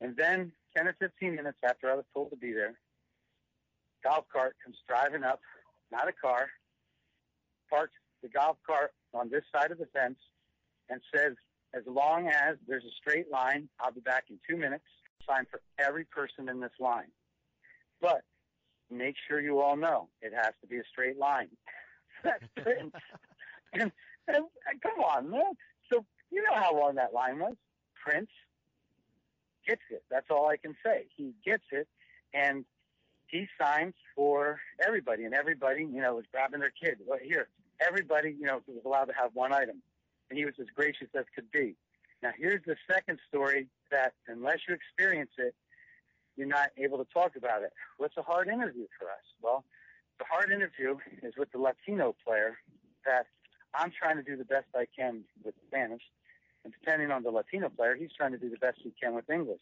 And then 10 or 15 minutes after I was told to be there, golf cart comes driving up, not a car, parks the golf cart on this side of the fence and says, as long as there's a straight line, I'll be back in two minutes. Sign for every person in this line. But make sure you all know it has to be a straight line. Prince. and, and, and come on, man. So you know how long that line was. Prince gets it. That's all I can say. He gets it, and he signed for everybody, and everybody, you know, was grabbing their kid. Well, here, everybody, you know, was allowed to have one item, and he was as gracious as could be. Now, here's the second story that, unless you experience it, you're not able to talk about it. What's a hard interview for us? Well, the hard interview is with the Latino player that I'm trying to do the best I can with Spanish. And depending on the Latino player, he's trying to do the best he can with English.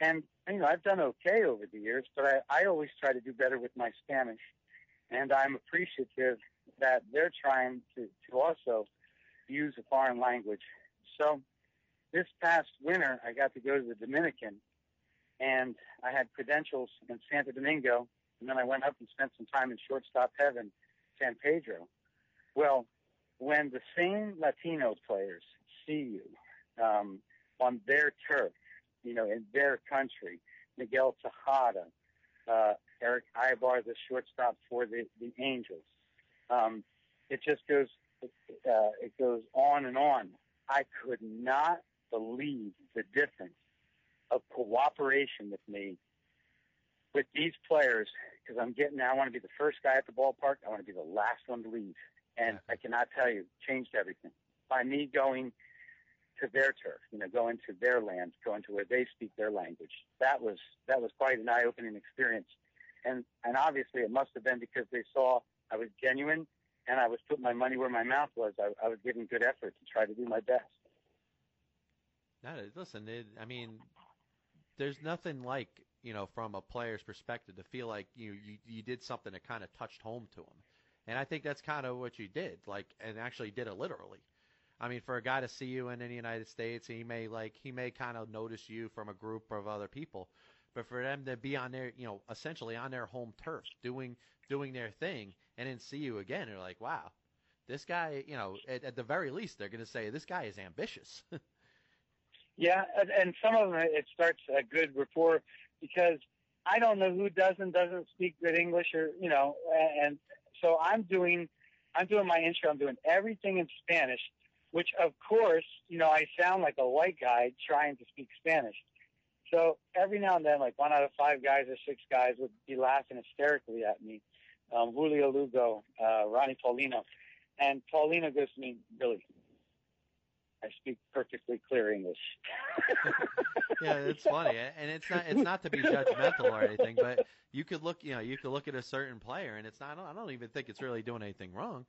And, you know, I've done okay over the years, but I, I always try to do better with my Spanish. And I'm appreciative that they're trying to, to also use a foreign language. So this past winter, I got to go to the Dominican and I had credentials in Santo Domingo. And then I went up and spent some time in shortstop heaven, San Pedro. Well, when the same Latino players see you um, on their turf, you know, in their country, Miguel Tejada, uh, Erick Aybar, the shortstop for the, the Angels. Um, it just goes, uh, it goes on and on. I could not believe the difference of cooperation with me with these players because I'm getting, I want to be the first guy at the ballpark. I want to be the last one to leave. And I cannot tell you, changed everything by me going to their turf, you know, going to their lands, going to where they speak their language. That was that was quite an eye-opening experience, and and obviously it must have been because they saw I was genuine and I was putting my money where my mouth was. I, I was giving good effort to try to do my best. No, listen, it, I mean, there's nothing like you know from a player's perspective to feel like you you, you did something that kind of touched home to him, and I think that's kind of what you did, like, and actually did it literally. I mean, for a guy to see you in the United States, he may like he may kind of notice you from a group of other people, but for them to be on their, you know, essentially on their home turf, doing doing their thing, and then see you again, they're like, wow, this guy, you know, at, at the very least, they're going to say this guy is ambitious. yeah, and, and some of them it starts a good rapport because I don't know who does and doesn't speak good English, or you know, and so I'm doing I'm doing my intro. I'm doing everything in Spanish which of course, you know, I sound like a white guy trying to speak Spanish. So every now and then, like one out of five guys or six guys would be laughing hysterically at me. Um, Julio Lugo, uh, Ronnie Paulino. And Paulino goes to me, Billy, I speak perfectly clear English. yeah, it's funny, and it's not it's not to be judgmental or anything, but you could look, you know, you could look at a certain player, and it's not. I don't even think it's really doing anything wrong.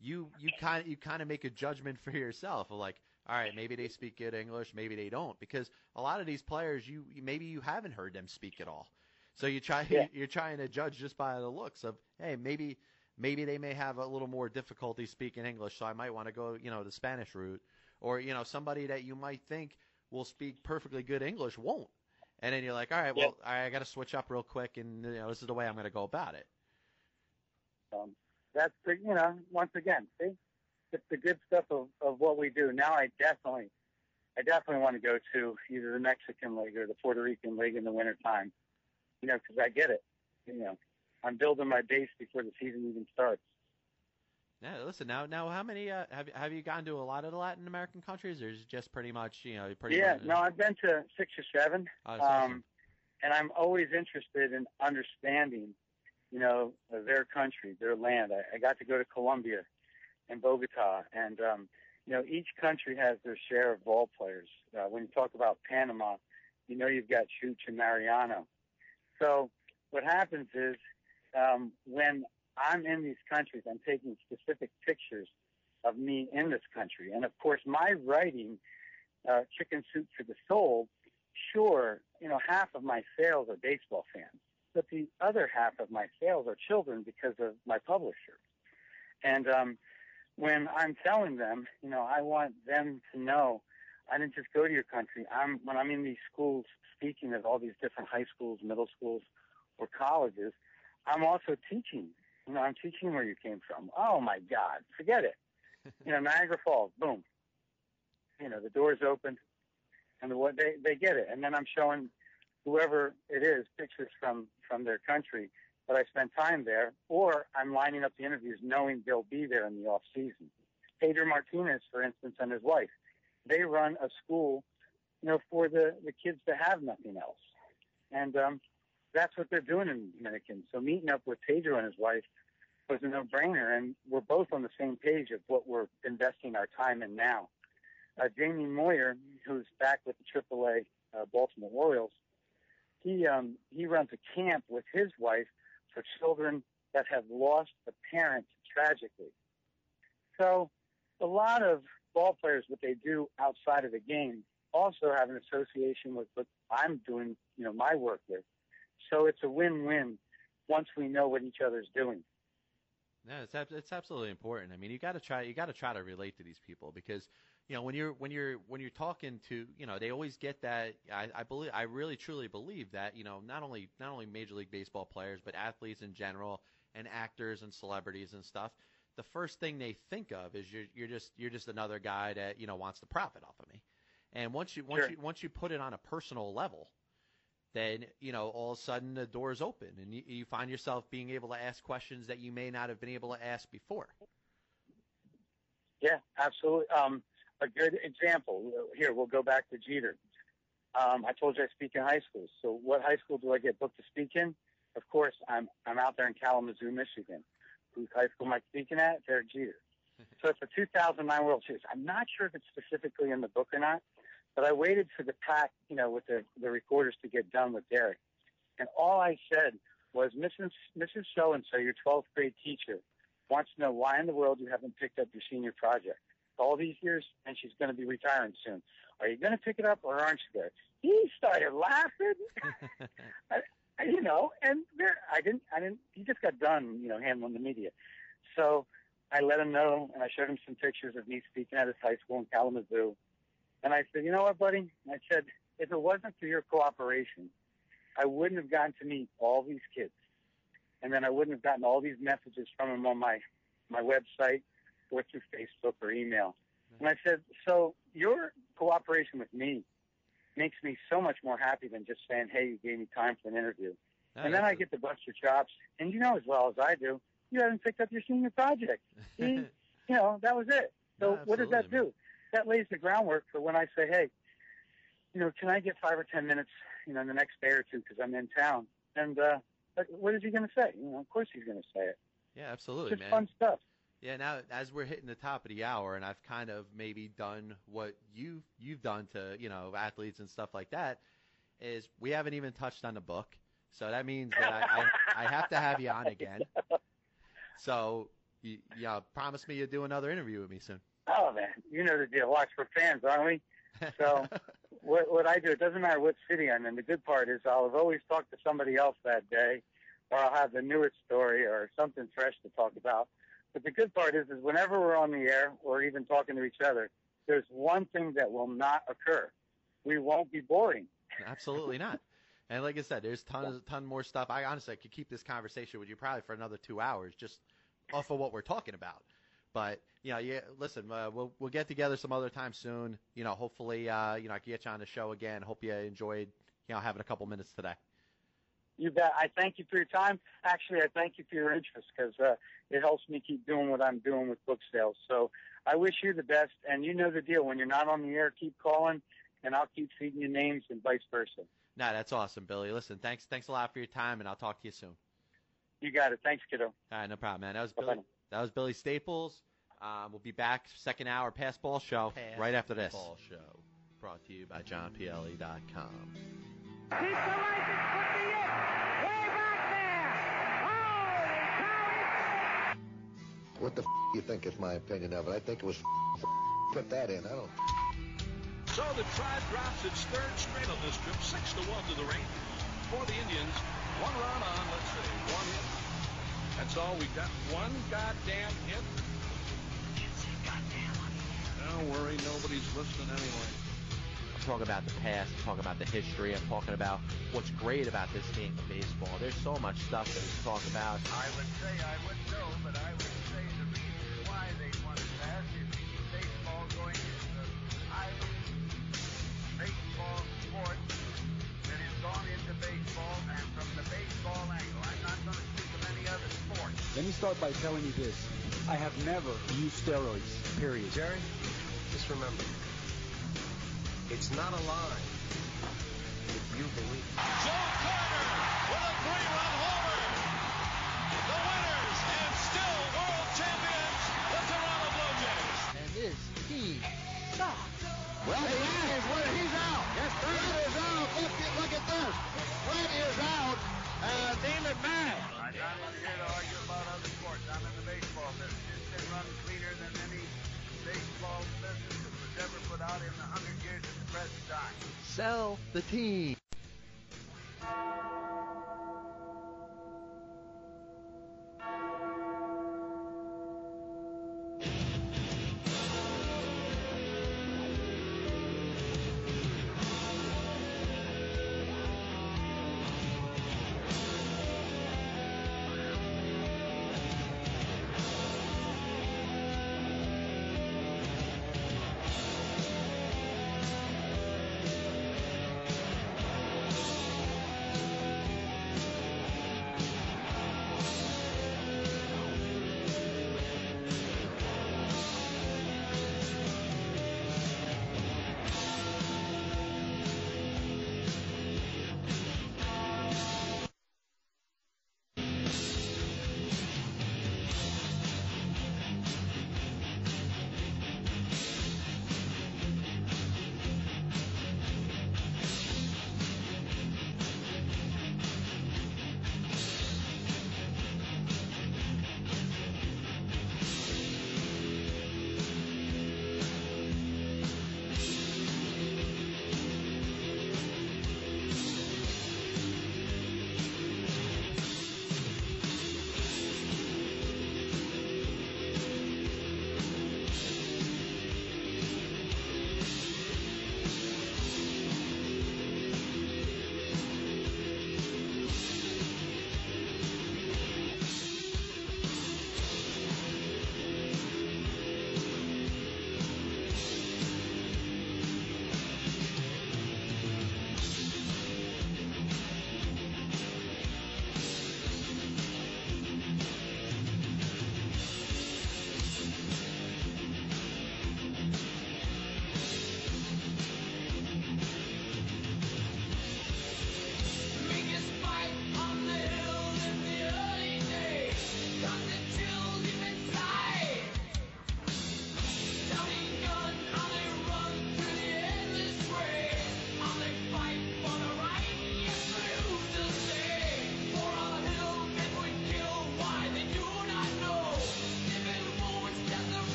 You you kind of you kind of make a judgment for yourself of like, all right, maybe they speak good English, maybe they don't, because a lot of these players, you maybe you haven't heard them speak at all. So you try Yeah. you're trying to judge just by the looks of, hey, maybe maybe they may have a little more difficulty speaking English, so I might want to go, you know, the Spanish route, or you know, somebody that you might think will speak perfectly good English won't. And then you're like, all right, well, all right, I got to switch up real quick, and you know, this is the way I'm going to go about it. Um, that's the, you know, once again, see, it's the good stuff of, of what we do. Now I definitely, I definitely want to go to either the Mexican League or the Puerto Rican League in the wintertime, you know, because I get it. You know, I'm building my base before the season even starts. Yeah, listen now. Now, how many uh, have have you gone to a lot of the Latin American countries, or is it just pretty much you know pretty? Yeah, much, no, I've been to six or seven, Oh, um, and I'm always interested in understanding, you know, their country, their land. I, I got to go to Colombia and Bogota, and um, you know, each country has their share of ball players. Uh, when you talk about Panama, you know, you've got Chooch and Mariano. So what happens is um, when I'm in these countries, I'm taking specific pictures of me in this country, and of course, my writing, uh, "Chicken Soup for the Soul." Sure, you know, half of my sales are baseball fans, but the other half of my sales are children because of my publisher. And um, when I'm selling them, you know, I want them to know I didn't just go to your country. I'm when I'm in these schools speaking at all these different high schools, middle schools, or colleges, I'm also teaching. You know, I'm teaching where you came from. Oh my God, forget it. You know, Niagara Falls, boom. You know, the doors open, and the, what they they get it. And then I'm showing whoever it is pictures from from their country that I spent time there, or I'm lining up the interviews knowing they'll be there in the off season. Pedro Martinez, for instance, and his wife, they run a school, you know, for the the kids that have nothing else, and um, that's what they're doing in Dominican. So meeting up with Pedro and his wife was a no-brainer, and we're both on the same page of what we're investing our time in now. Uh, Jamie Moyer, who's back with the AAA uh, Baltimore Orioles, he um, he runs a camp with his wife for children that have lost a parent tragically. So a lot of ball players, what they do outside of the game, also have an association with what I'm doing, you know, my work with. So it's a win-win once we know what each other's doing. No, it's it's absolutely important. I mean, you got to try you got to try to relate to these people because you know when you're when you're when you're talking to you know they always get that I, I believe I really truly believe that you know not only not only Major League Baseball players but athletes in general and actors and celebrities and stuff. The first thing they think of is you're you're just you're just another guy that you know wants to profit off of me. And once you once Sure. you once you put it on a personal level, then you know all of a sudden the doors open and you, you find yourself being able to ask questions that you may not have been able to ask before. Yeah, absolutely. Um, a good example here. We'll go back to Jeter. Um, I told you I speak in high schools. So, what high school do I get booked to speak in? Of course, I'm I'm out there in Kalamazoo, Michigan. Whose high school am I speaking at? Derek Jeter. so it's the 2009 World Series. I'm not sure if it's specifically in the book or not, but I waited for the pack, you know, with the the recorders to get done with Derek, and all I said was, Mrs. Mrs. So and So, your 12th grade teacher, wants to know why in the world you haven't picked up your senior project all these years, and she's going to be retiring soon. Are you going to pick it up, or aren't you there? He started laughing, I, I- you know, and there, I didn't, I didn't. He just got done, you know, handling the media. So I let him know, and I showed him some pictures of me speaking at his high school in Kalamazoo. And I said, you know what, buddy? I said, if it wasn't for your cooperation, I wouldn't have gotten to meet all these kids, and then I wouldn't have gotten all these messages from them on my my website or through Facebook or email. And I said, so your cooperation with me makes me so much more happy than just saying, hey, you gave me time for an interview. No, and then I get to bust your chops. And you know as well as I do, you haven't picked up your senior project. See, you know, that was it. So No, what does that do? That lays the groundwork for when I say, hey, you know, can I get five or ten minutes, you know, in the next day or two because I'm in town? And uh, what is he going to say? You know, of course he's going to say it. Yeah, absolutely, Just man. fun stuff. Yeah, now as we're hitting the top of the hour, and I've kind of maybe done what you you've done to you know athletes and stuff like that, is we haven't even touched on the book, so that means that I, I, I have to have you on again. So you, yeah, promise me you'll do another interview with me soon. Oh man, you know the deal. Watch for fans, aren't we? So what what I do, it doesn't matter what city I'm in. The good part is I'll have always talked to somebody else that day, or I'll have the newest story or something fresh to talk about. But the good part is, is whenever we're on the air or even talking to each other, there's one thing that will not occur. We won't be boring. Absolutely not. And like I said, there's tons, ton more stuff. I honestly could keep this conversation with you probably for another two hours, just off of what we're talking about. But you know, yeah, listen, uh, we'll we'll get together some other time soon. You know, hopefully, uh, you know, I can get you on the show again. Hope you enjoyed, you know, having a couple minutes today. You bet. I thank you for your time. Actually, I thank you for your interest because uh, it helps me keep doing what I'm doing with book sales. So I wish you the best. And you know the deal. When you're not on the air, keep calling, and I'll keep feeding you names and vice versa. Nah, that's awesome, Billy. Listen, thanks, thanks a lot for your time, and I'll talk to you soon. You got it. Thanks, kiddo. All right, no problem, man. That was Bye-bye. Billy. That was Billy Staples. Um, we'll be back second hour pass ball show Pass right after this. Ball show brought to you by JohnPLE.com. Keep the license, put me in. Way back there. Holy cow, What the f- you think is my opinion of it? I think it was f- put that in. I don't. So the tribe drops its third straight on this trip, six to one to the Rangers. For the Indians, one run on, let's see, one hit. That's all we got. One goddamn hit. Don't worry, nobody's listening anyway. I'm talking about the past, I'm talking about the history, I'm talking about what's great about this game of baseball. There's so much stuff that we talk about. I would say I wouldn't know, but I would say the reason why they want to pass is baseball going into the highly baseball sport that has gone into baseball and from the baseball angle. I'm not going to speak of any other sport. Let me start by telling you this. I have never used steroids, period. Jerry, just remember, it's not a lie if you believe. Joe Carter with a three-run homer. The winners and still world champions, the Toronto Blue Jays. And this team sucks. Well, he is. Well, he's out. Yes, Brady is out. Look, at- look at this. Brady is out. Uh, Damon Mann. I'm not here to argue about other sports. I'm in the baseball business. It's been run cleaner than any baseball business that was ever put out in the hundred years at the present time. Sell the team.